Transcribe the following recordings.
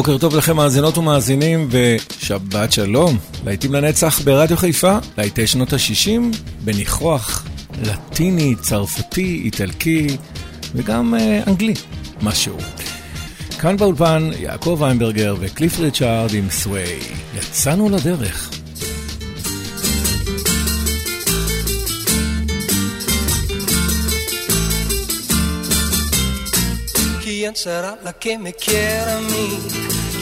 בוקר טוב לכם מאזינות ומאזינים ושבת שלום. להיטים לנצח ברדיו חיפה, להיטי שנות ה-60, בניחוח, לטיני, צרפתי, איטלקי וגם אה, אנגלי, משהו. כאן באולפן יעקב ויינברגר וקליף ריצ'ארד עם סווי. יצאנו לדרך. ¿Quién será la que me quiera a mí?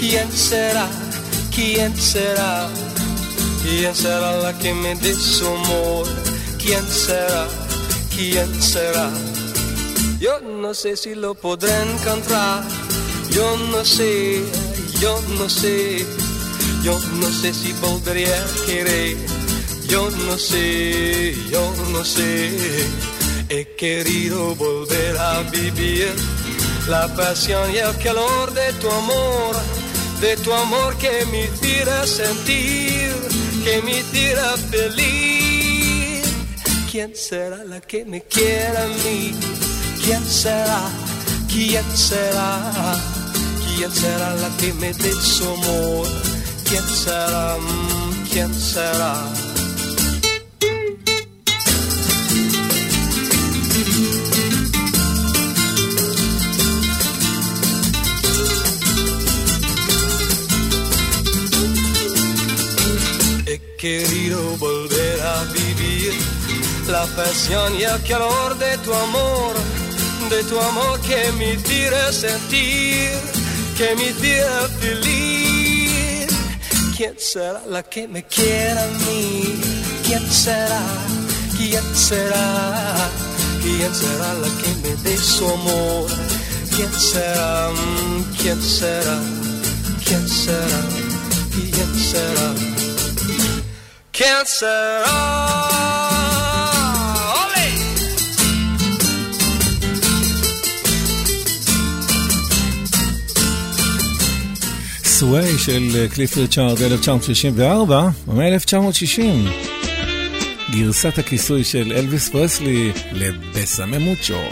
¿Quién será? ¿Quién será? ¿Quién será la que me dé su amor? ¿Quién será? ¿Quién será? Yo no sé si lo podré encontrar. Yo no sé, yo no sé. Yo no sé si podría querer. Yo no sé, yo no sé. He querido volver a vivir la pasión y el calor de tu amor, de tu amor que me hiciera sentir, que me hiciera feliz. ¿Quién será la que me quiera a mí? ¿Quién será? ¿Quién será? ¿Quién será la que me dé su amor? ¿Quién será? ¿Quién será? Querido volver a vivir la pasión y el calor de tu amor, de tu amor que me hiciera sentir, que me hiciera feliz. ¿Quién será la que me quiera a mí? ¿Quién será? ¿Quién será? ¿Quién será la que me dé su amor? ¿Quién será? ¿Quién será? ¿Quién será? ¿Quién será? ¿Quién será? ¡Ole! סווי של קליף ריצ'ארד 1964, מ-1960. גרסת הכיסוי של אלוויס פרסלי לבסה ממוצ'ו.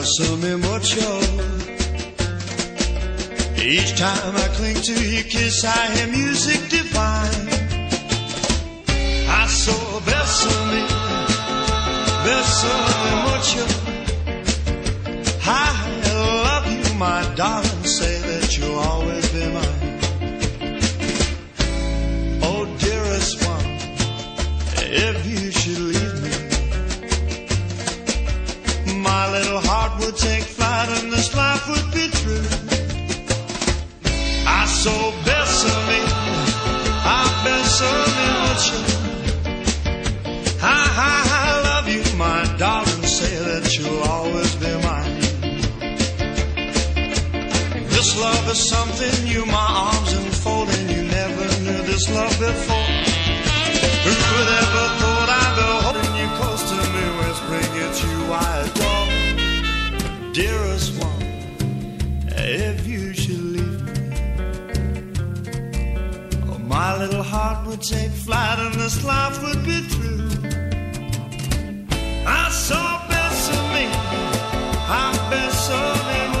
Bésame mucho. Each time I cling to your kiss, I hear music divine. I saw bésame, bésame mucho. I love you, my darling. Say that you'll always be mine. Oh, dearest one, if you would take flight and this life would be true. I so bésame, I bésame mucho. I, I, I love you, my darling. Say that you'll always be mine. This love is something you, my arms enfolding. You never knew this love before. Who would ever dearest one. If you should leave me, oh, my little heart would take flight and this life would be true. I saw bésame, I bésame mucho. I,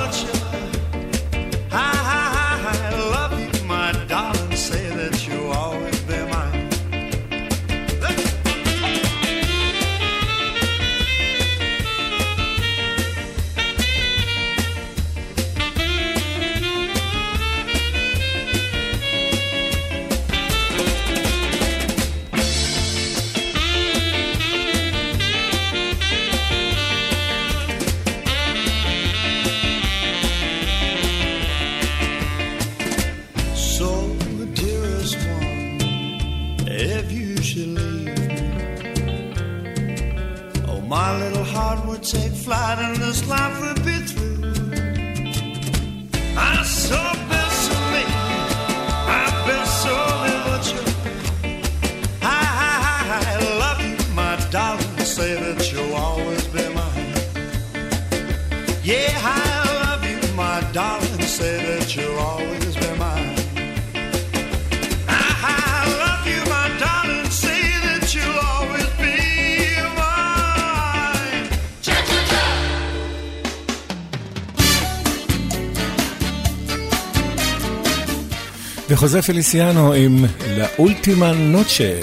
José Feliciano en La Última Noche.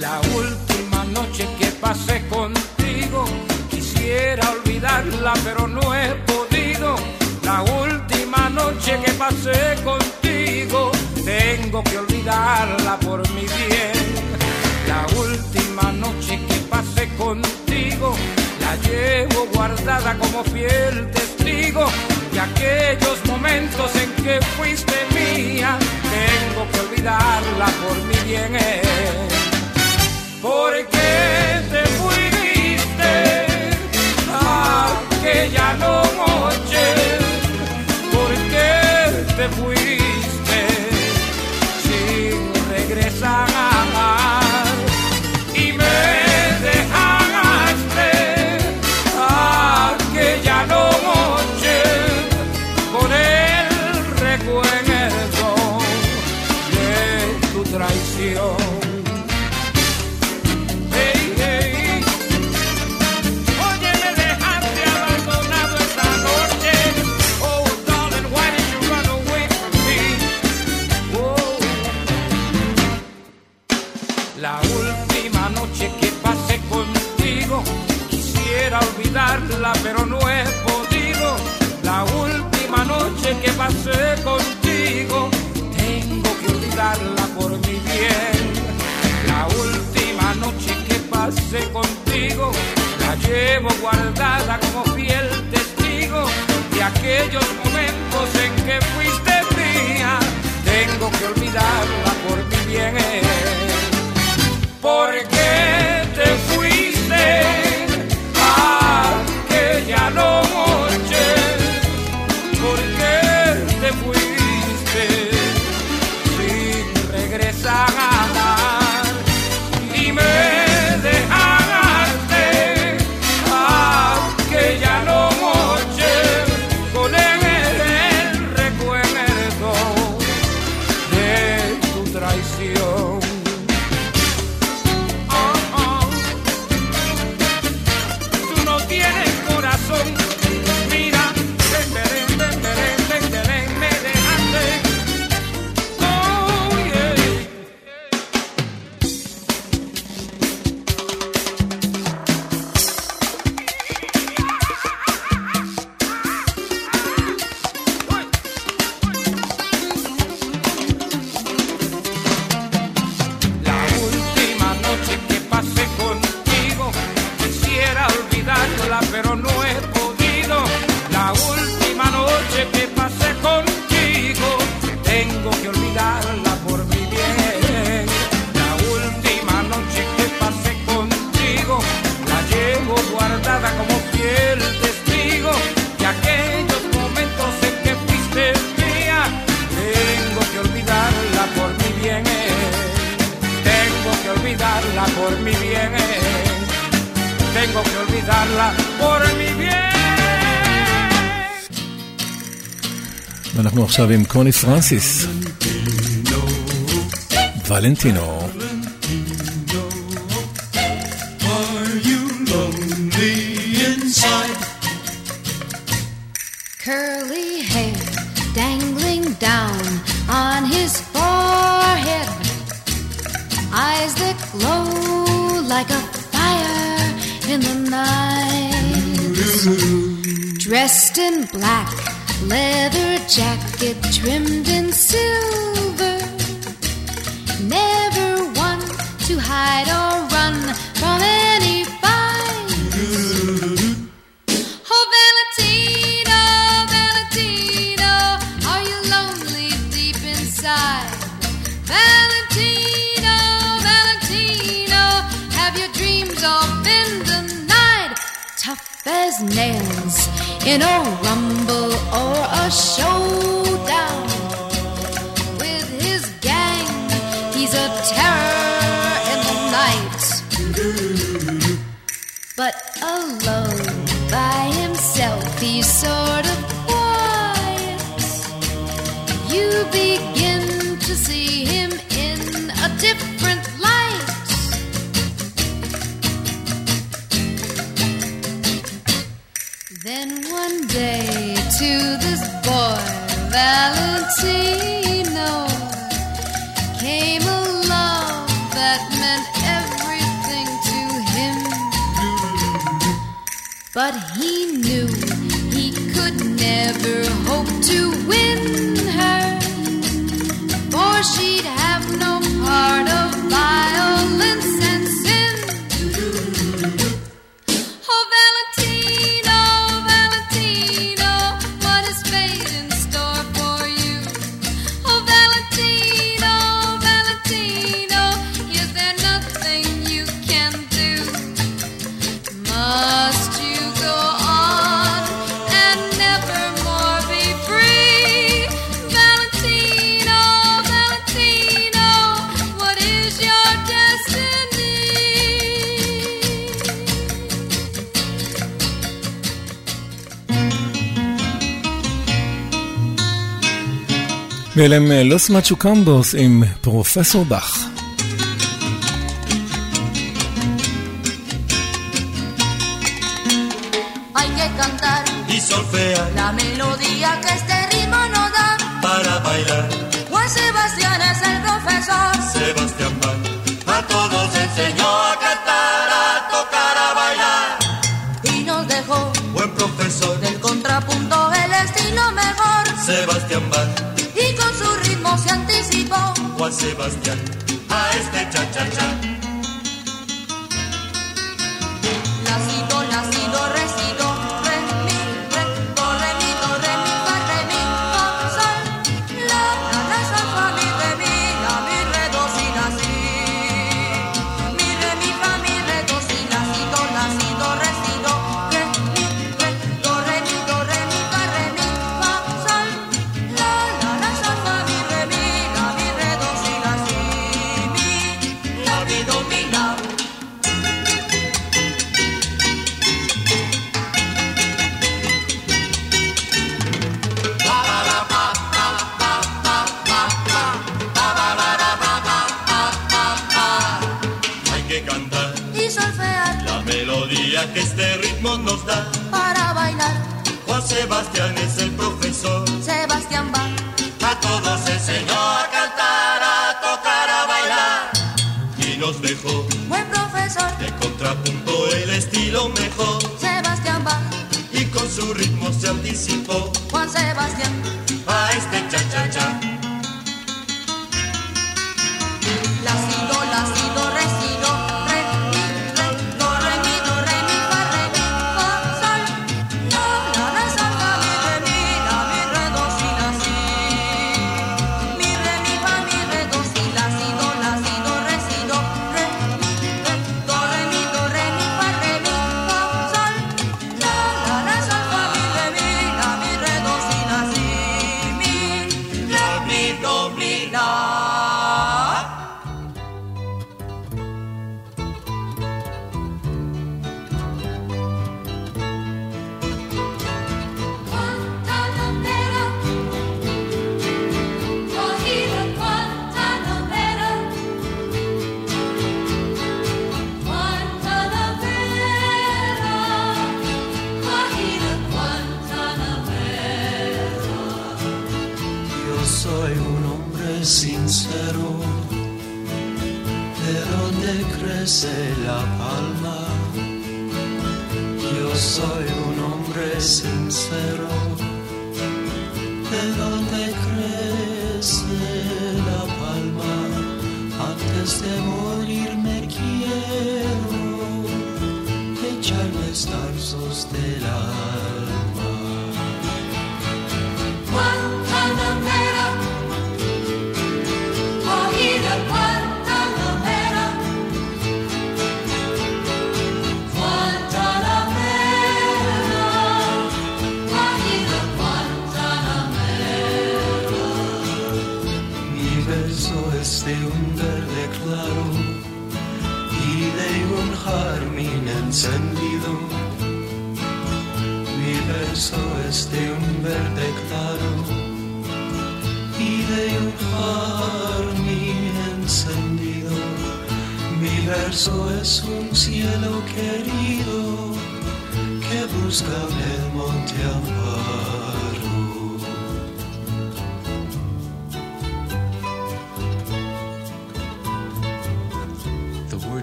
La última noche que pasé contigo, quisiera olvidarla, pero no he podido. La última noche que pasé contigo, tengo que olvidarla por mi bien. La última noche que pasé contigo llevo guardada como fiel testigo de aquellos momentos en que fuiste mía. Tengo que olvidarla por mi bien. Porque te fuiste aquella noche, contigo, la llevo guardada como fiel testigo de aquellos momentos en que fuiste mía. Tengo que olvidarla por mi bien. Porque olvidarla por mi bien. Tengo que olvidarla por mi bien. אנחנו עכשיו עם קוני פרנסיס. ולנטינו. ולנטינו. Eyes that glow like a fire in the night. Dressed in black leather jacket trimmed in silver. Never one to hide or as nails in a rumble or a showdown. With his gang, he's a terror in the night. But alone by himself, boy Valentino came along that meant everything to him. But he knew he could never hope to win. ואלה הם לוס מאצ'ו קמבוס עם פרופסור באך. Y solfear la melodía que este ritmo no da para bailar. Juan Sebastián es el profesor. Sebastián Bach a todos enseñó a Sebastián, a este cha-cha-cha.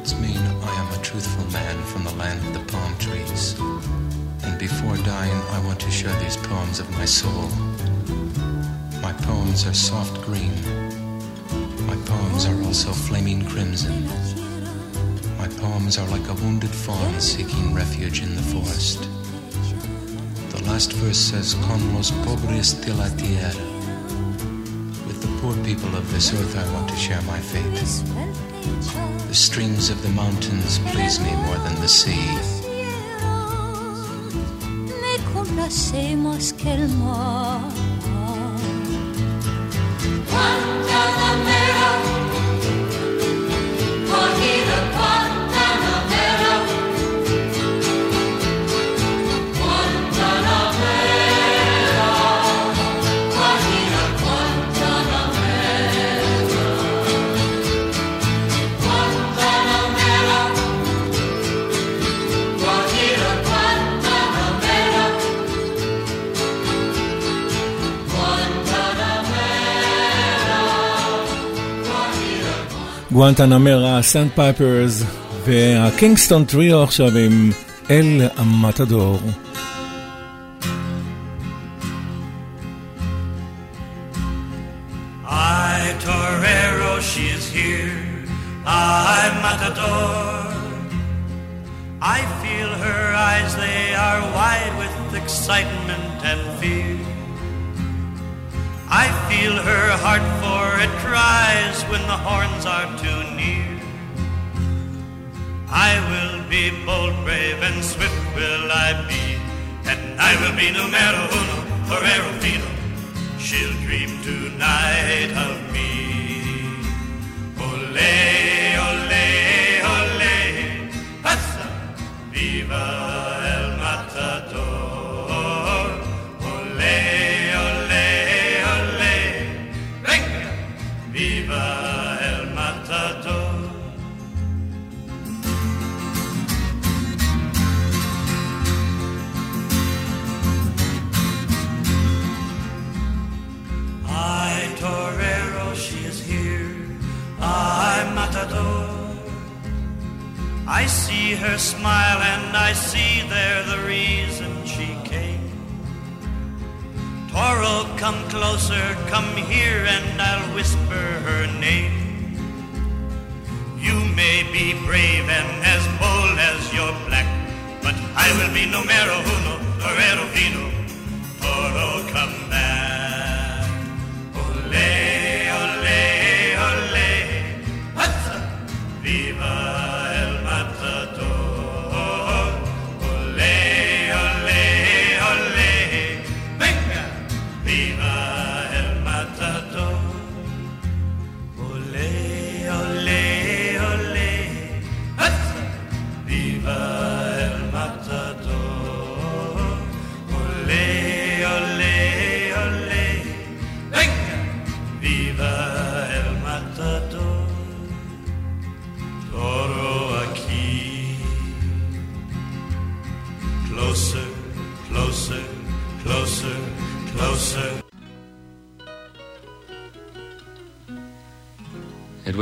words mean I am a truthful man from the land of the palm trees. And before dying, I want to share these poems of my soul. My poems are soft green. My poems are also flaming crimson. My poems are like a wounded fawn seeking refuge in the forest. The last verse says, Con los pobres de la tierra. With the poor people of this earth, I want to share my fate. The streams of the mountains please me more than the sea. Me más que el mar. גואנטנמרה, סנט פייפרס והקינגסטון טריו עכשיו עם אל המטדור. It cries when the horns are too near. I will be bold, brave, and swift will I be, and I will be numero uno, torero fino. She'll dream tonight of me. Ole, I see her smile and I see there the reason she came. Toro, come closer, come here, and I'll whisper her name. You may be brave and as bold as you're black, but I will be no numero uno, torero fino. Toro, come back. Ole,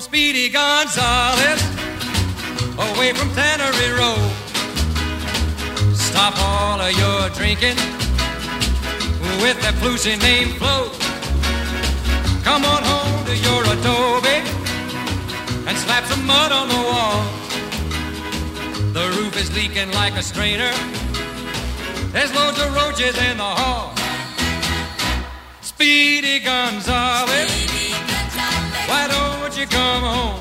Speedy Gonzales, away from Tannery Road. Stop all of your drinking with that flusy name Flo. Come on home to your adobe and slap some mud on the wall. The roof is leaking like a strainer. There's loads of roaches in the hall. Speedy Gonzales come home.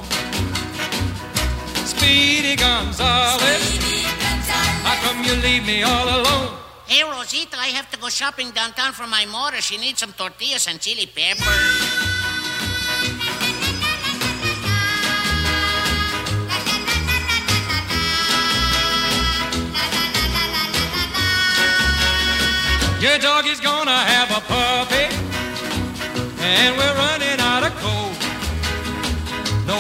Speedy Gonzales, Speedy Gonzales. how come you leave me all alone? Hey, Rosita, I have to go shopping downtown for my mother. She needs some tortillas and chili pepper. Your dog is gonna have a puppy, and we're running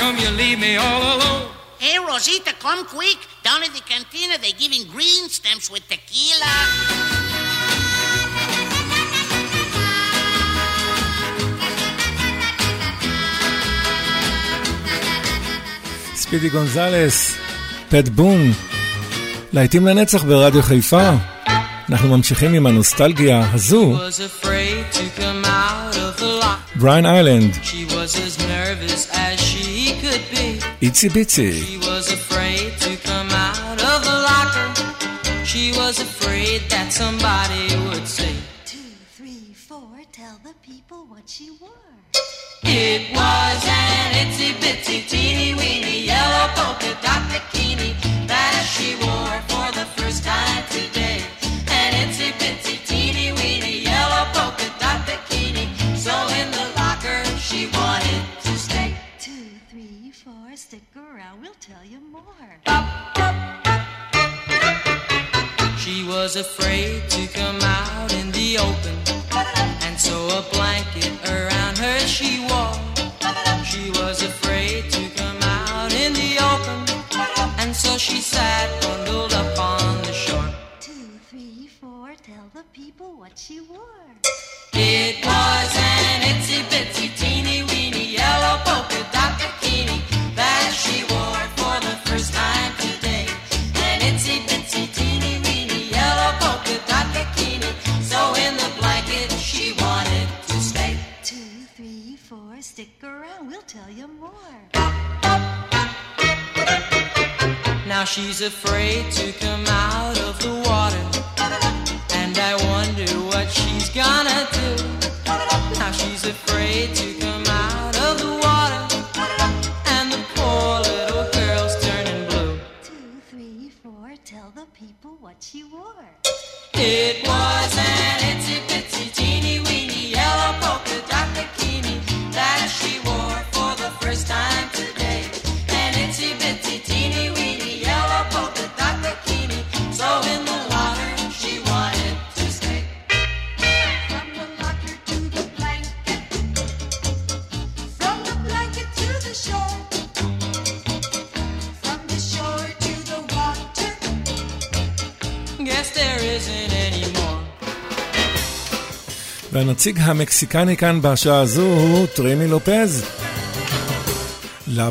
come you leave me all alone? Hey, Rosita, come quick. Down at the cantina, they're giving green stamps with tequila. ספידי גונזלס, פט בום, להיטים לנצח ברדיו חיפה. אנחנו ממשיכים עם הנוסטלגיה הזו, was afraid to come out of the lock. בריין איילנד, She was as nervous as she could be. איצי ביצי. She was afraid to come out of the locker. She was afraid that somebody would say, Two, three, four, tell the people what she wore. It was an itsy bitsy teeny weeny yellow polka dot bikini that she wore Four, stick around, we'll tell you more. She was afraid to come out in the open, and so a blanket around her she wore. She was afraid to come out in the open, and so she sat bundled up on the shore. Two, three, four, tell the people what she wore. It was an itsy bitsy tell you more. Now she's afraid to come out of the water. And I wonder what she's gonna do. Now she's afraid to come out of the water. And the poor little girl's turning blue. Two, three, four, tell the people what she wore. It was an itsy bitsy teeny והנציג המקסיקני כאן בשעה הזו הוא טריני לופז. לה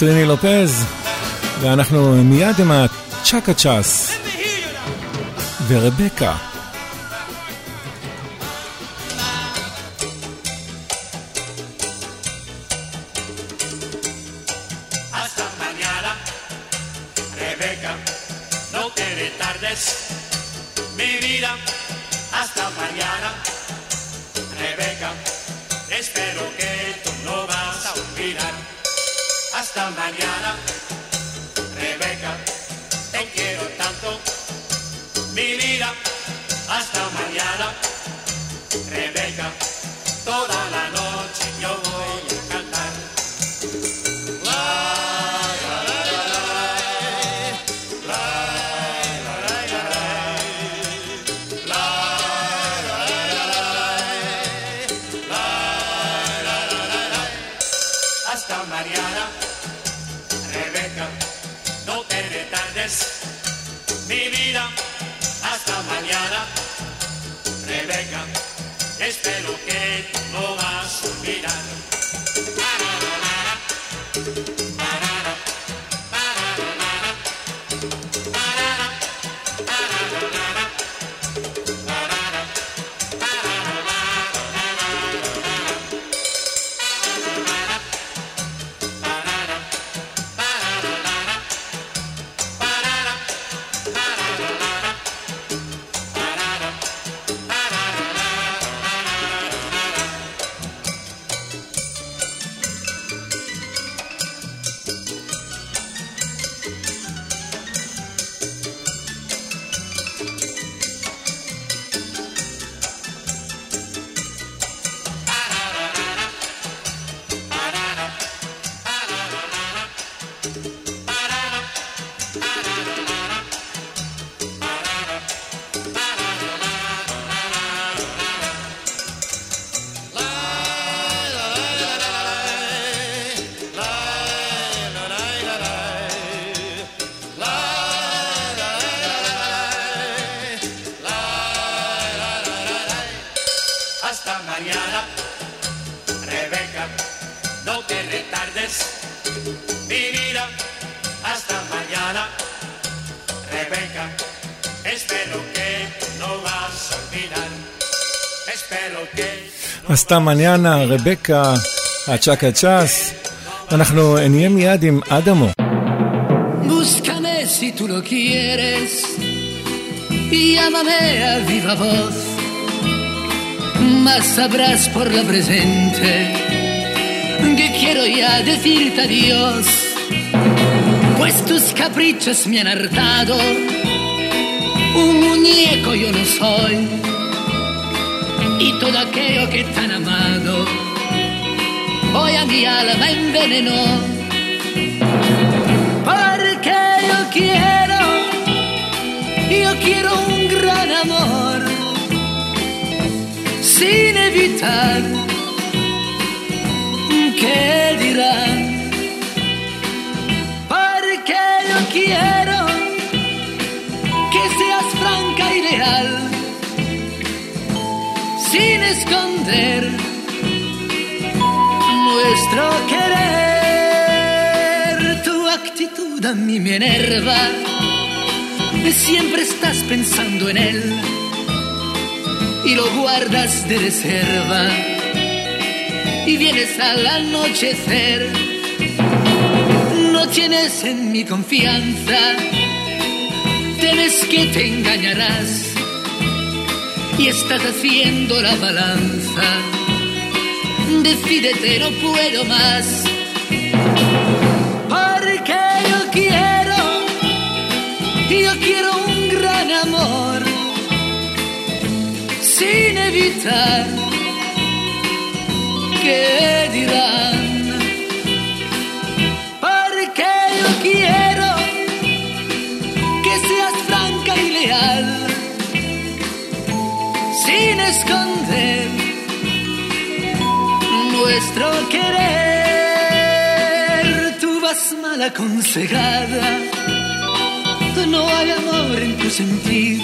טריני לופז, ואנחנו מיד עם הצ'קה צ'אס ורבקה. Rebeca, espero que no vas a olvidar. Espero que עשתה מניאנה, רבקה, הצ'קה צ'אס. אנחנו נהיה מיד עם אדמו. Búscame si tú lo quieres y llámame a viva voz. Mas sabrás por la presente que quiero ya decirte adiós. Pues tus caprichos me han hartado. Un muñeco yo no soy. Y todo aquello que tan amado hoy a mi alma envenenó. Porque yo quiero, yo quiero un gran amor, sin evitar qué dirán. Sin esconder nuestro querer. Tu actitud a mí me enerva, siempre estás pensando en él y lo guardas de reserva y vienes al anochecer. No tienes en mi confianza, temes que te engañarás y estás haciendo la balanza. Decídete, no puedo más. Porque yo quiero, yo quiero un gran amor, sin evitar que dirán. Esconder nuestro querer. Tú vas mal aconsejada, no hay amor en tu sentir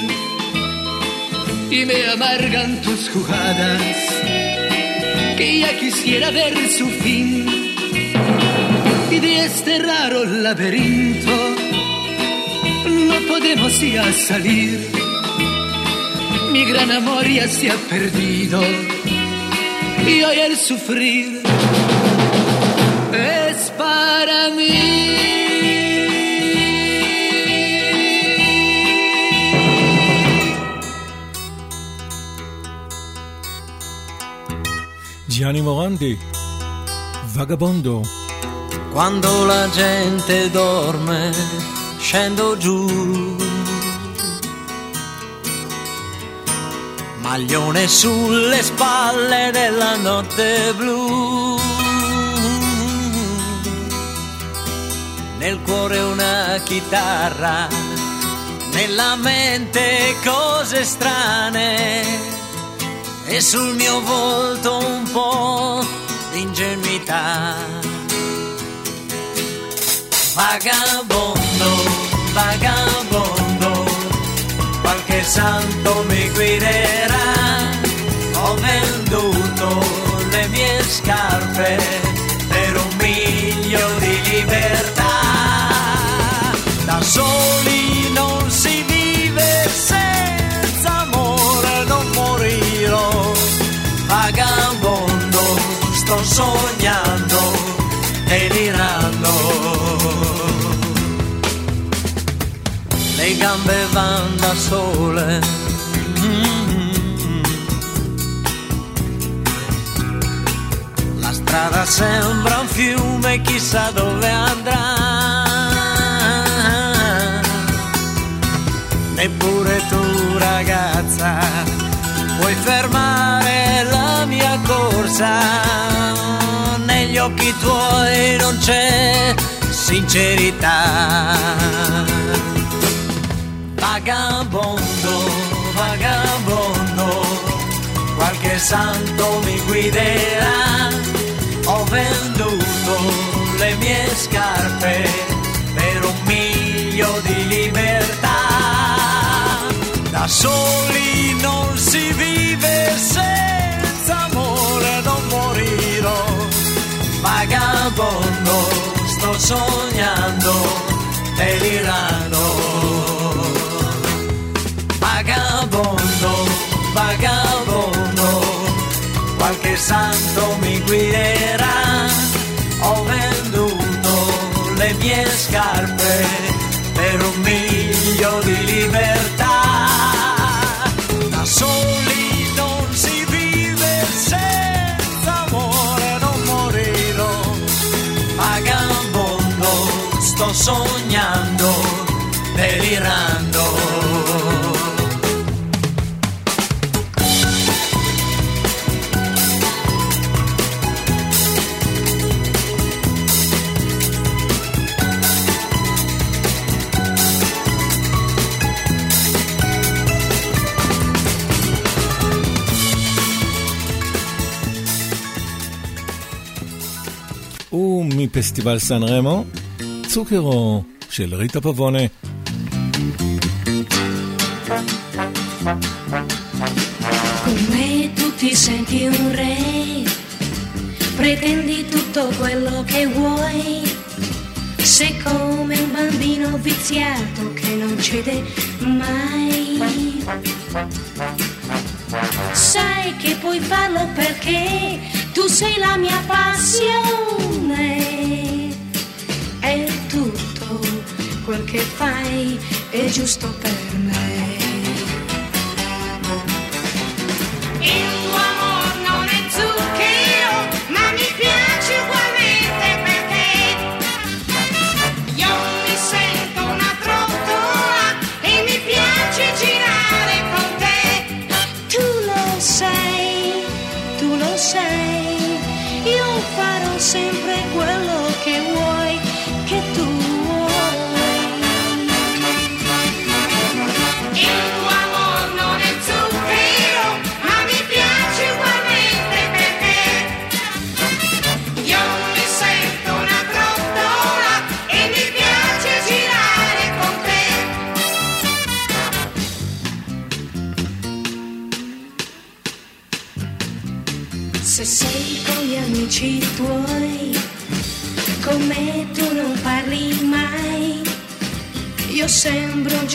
y me amargan tus jugadas que ya quisiera ver su fin y de este raro laberinto no podemos ya salir gran amor ya se ha perdido y hoy el sufrir es para mí Gianni Morandi, Vagabondo. Quando la gente dorme, scendo giù. Maglione sulle spalle della notte blu. Nel cuore una chitarra, nella mente cose strane e sul mio volto un po' di ingenuità. Vagabondo, santo mi guiderà. Ho venduto le mie scarpe per un miglio di libertà. Da soli non si vive senza amore, non morirò. Vagabondo, sto sognando, delirando. Le gambe van da sole. La strada sembra un fiume, chissà dove andrà. Neppure tu ragazza puoi fermare la mia corsa. Negli occhi tuoi non c'è sincerità. Vagabondo, vagabondo, qualche santo mi guiderà. Ho venduto le mie scarpe per un miglio di libertà. Da soli non si vive senza amore, non morirò. Vagabondo, sto sognando, delirando. Vagabondo, vagabondo, qualche santo mi guiderà. Ho venduto le mie scarpe per un miglio di libertà. Da soli non si vive senza amore, non morirò. Vagabondo, sto sognando, delirando. ומפסטיבל סן רמו, צוקרו של ריטה פבונה. Con me tu ti senti un re, pretendi tutto quello che vuoi. Sei come un bambino viziato che non cede mai. чувство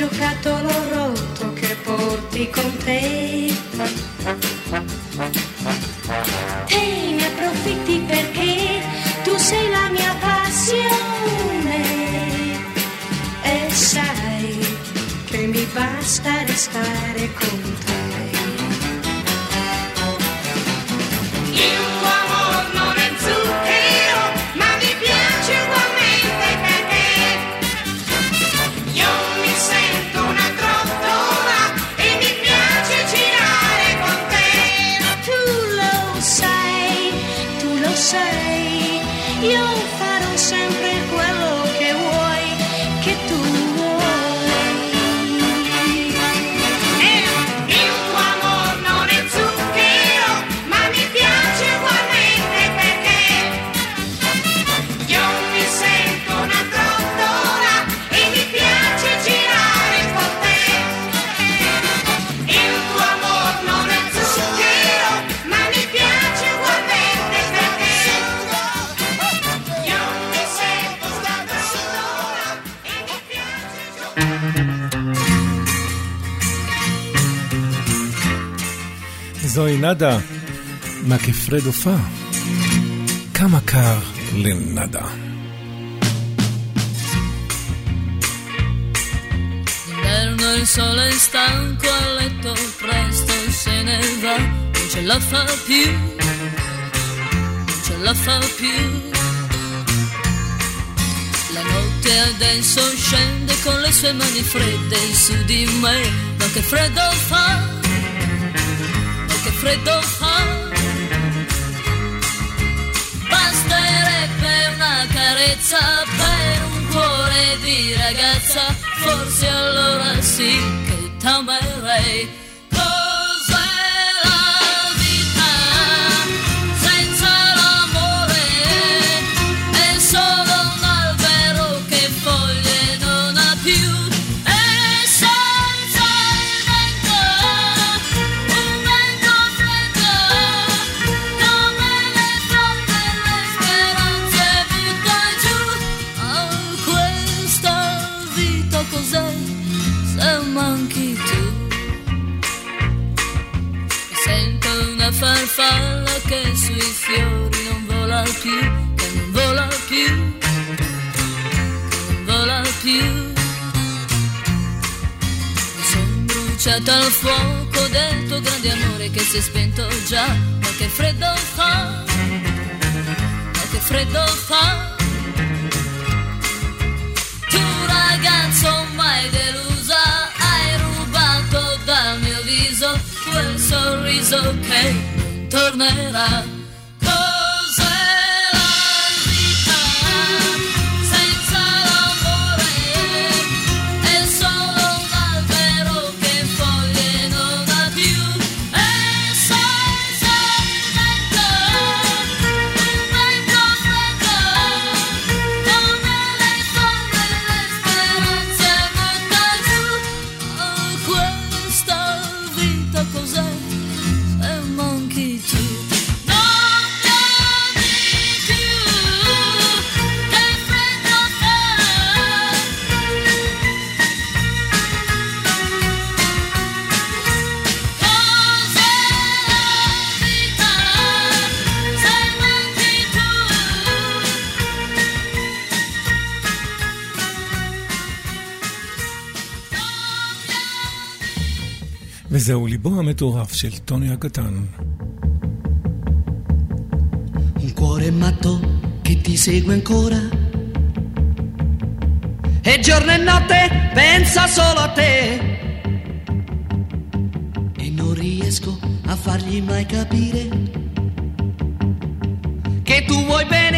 giocattolo rotto che porti con te. nada, ma che freddo fa. Kamakar le nada. L'inverno il sole è stanco a letto, presto se ne va, non ce la fa più, non ce la fa più. La notte adesso scende con le sue mani fredde su di me, ma che freddo fa freddo fa. Basterebbe una carezza per un cuore di ragazza, forse allora sì che t'amerei. Farfalla che sui fiori non vola più, che non vola più, che non vola più. Mi son bruciata al fuoco del tuo grande amore che si è spento già, ma che freddo fa, ma che freddo fa. Tu ragazzo mai delusa, hai rubato dal mio viso quel sorriso che tornerà. וזהו ליבו המטורף של טוני הקטן. Un cuore matto che ti segue ancora e giorno e notte pensa solo a te. E non riesco a fargli mai capire che tu vuoi bene.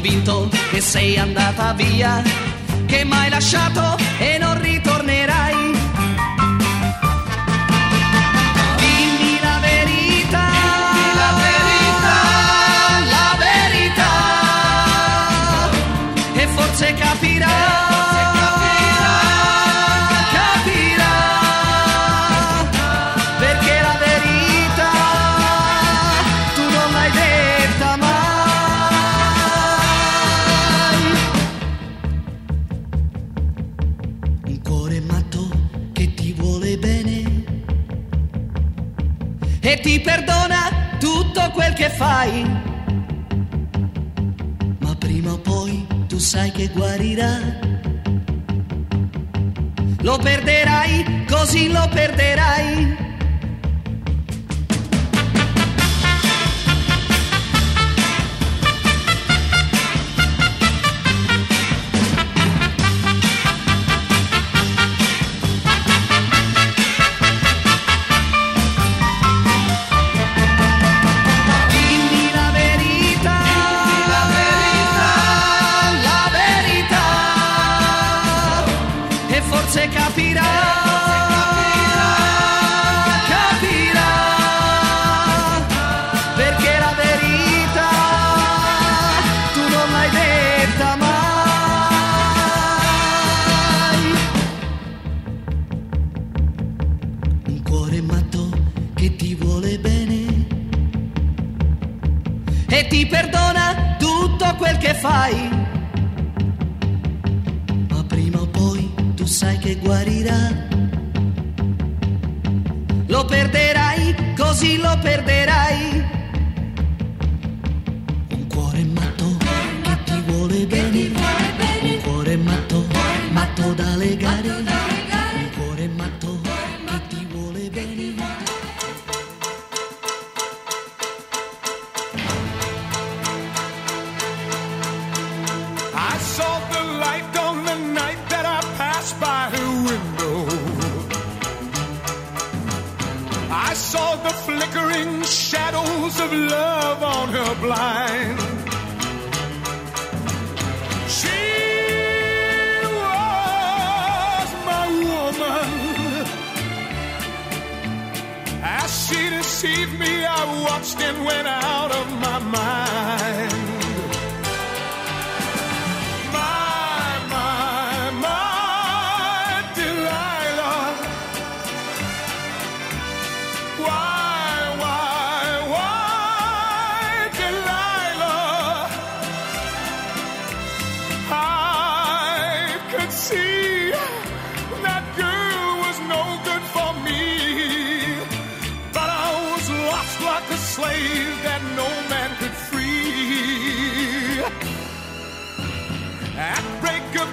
convinto che sei andata via, che m'hai lasciato che fai. Ma prima o poi tu sai che guarirà. Lo perderai, così lo perderai.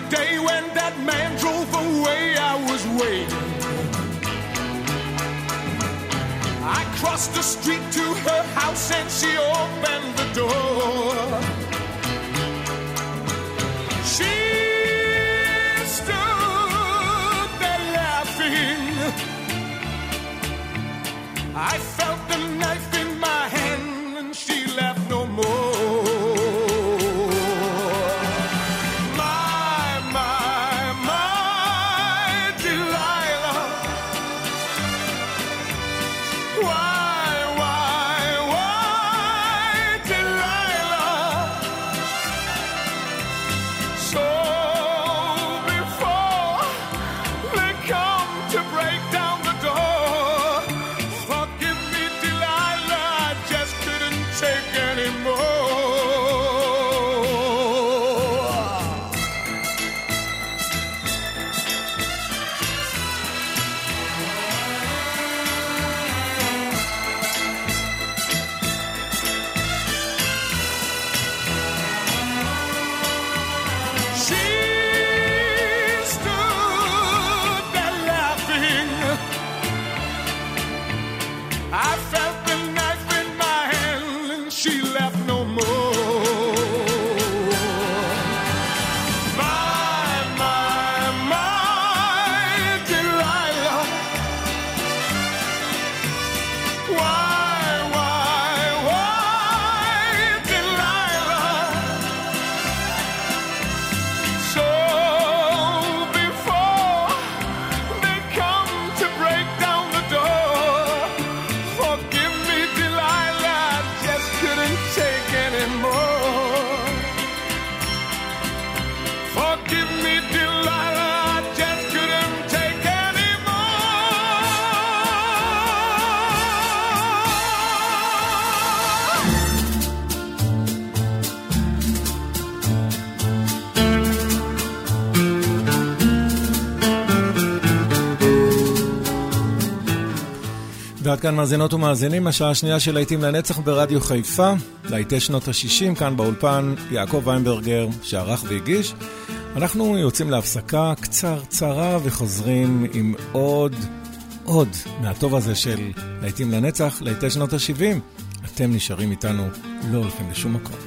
day when that man drove away, I was waiting. I crossed the street to her house and she opened the door. She stood there laughing. I felt the knife. כאן מאזינות ומאזינים, השעה השנייה של להיטים לנצח ברדיו חיפה, להיטי שנות ה-60, כאן באולפן יעקב ויינברגר, שערך והגיש. אנחנו יוצאים להפסקה קצרצרה וחוזרים עם עוד, עוד מהטוב הזה של להיטים לנצח, להיטי שנות ה-70. אתם נשארים איתנו, לא הולכים לשום מקום.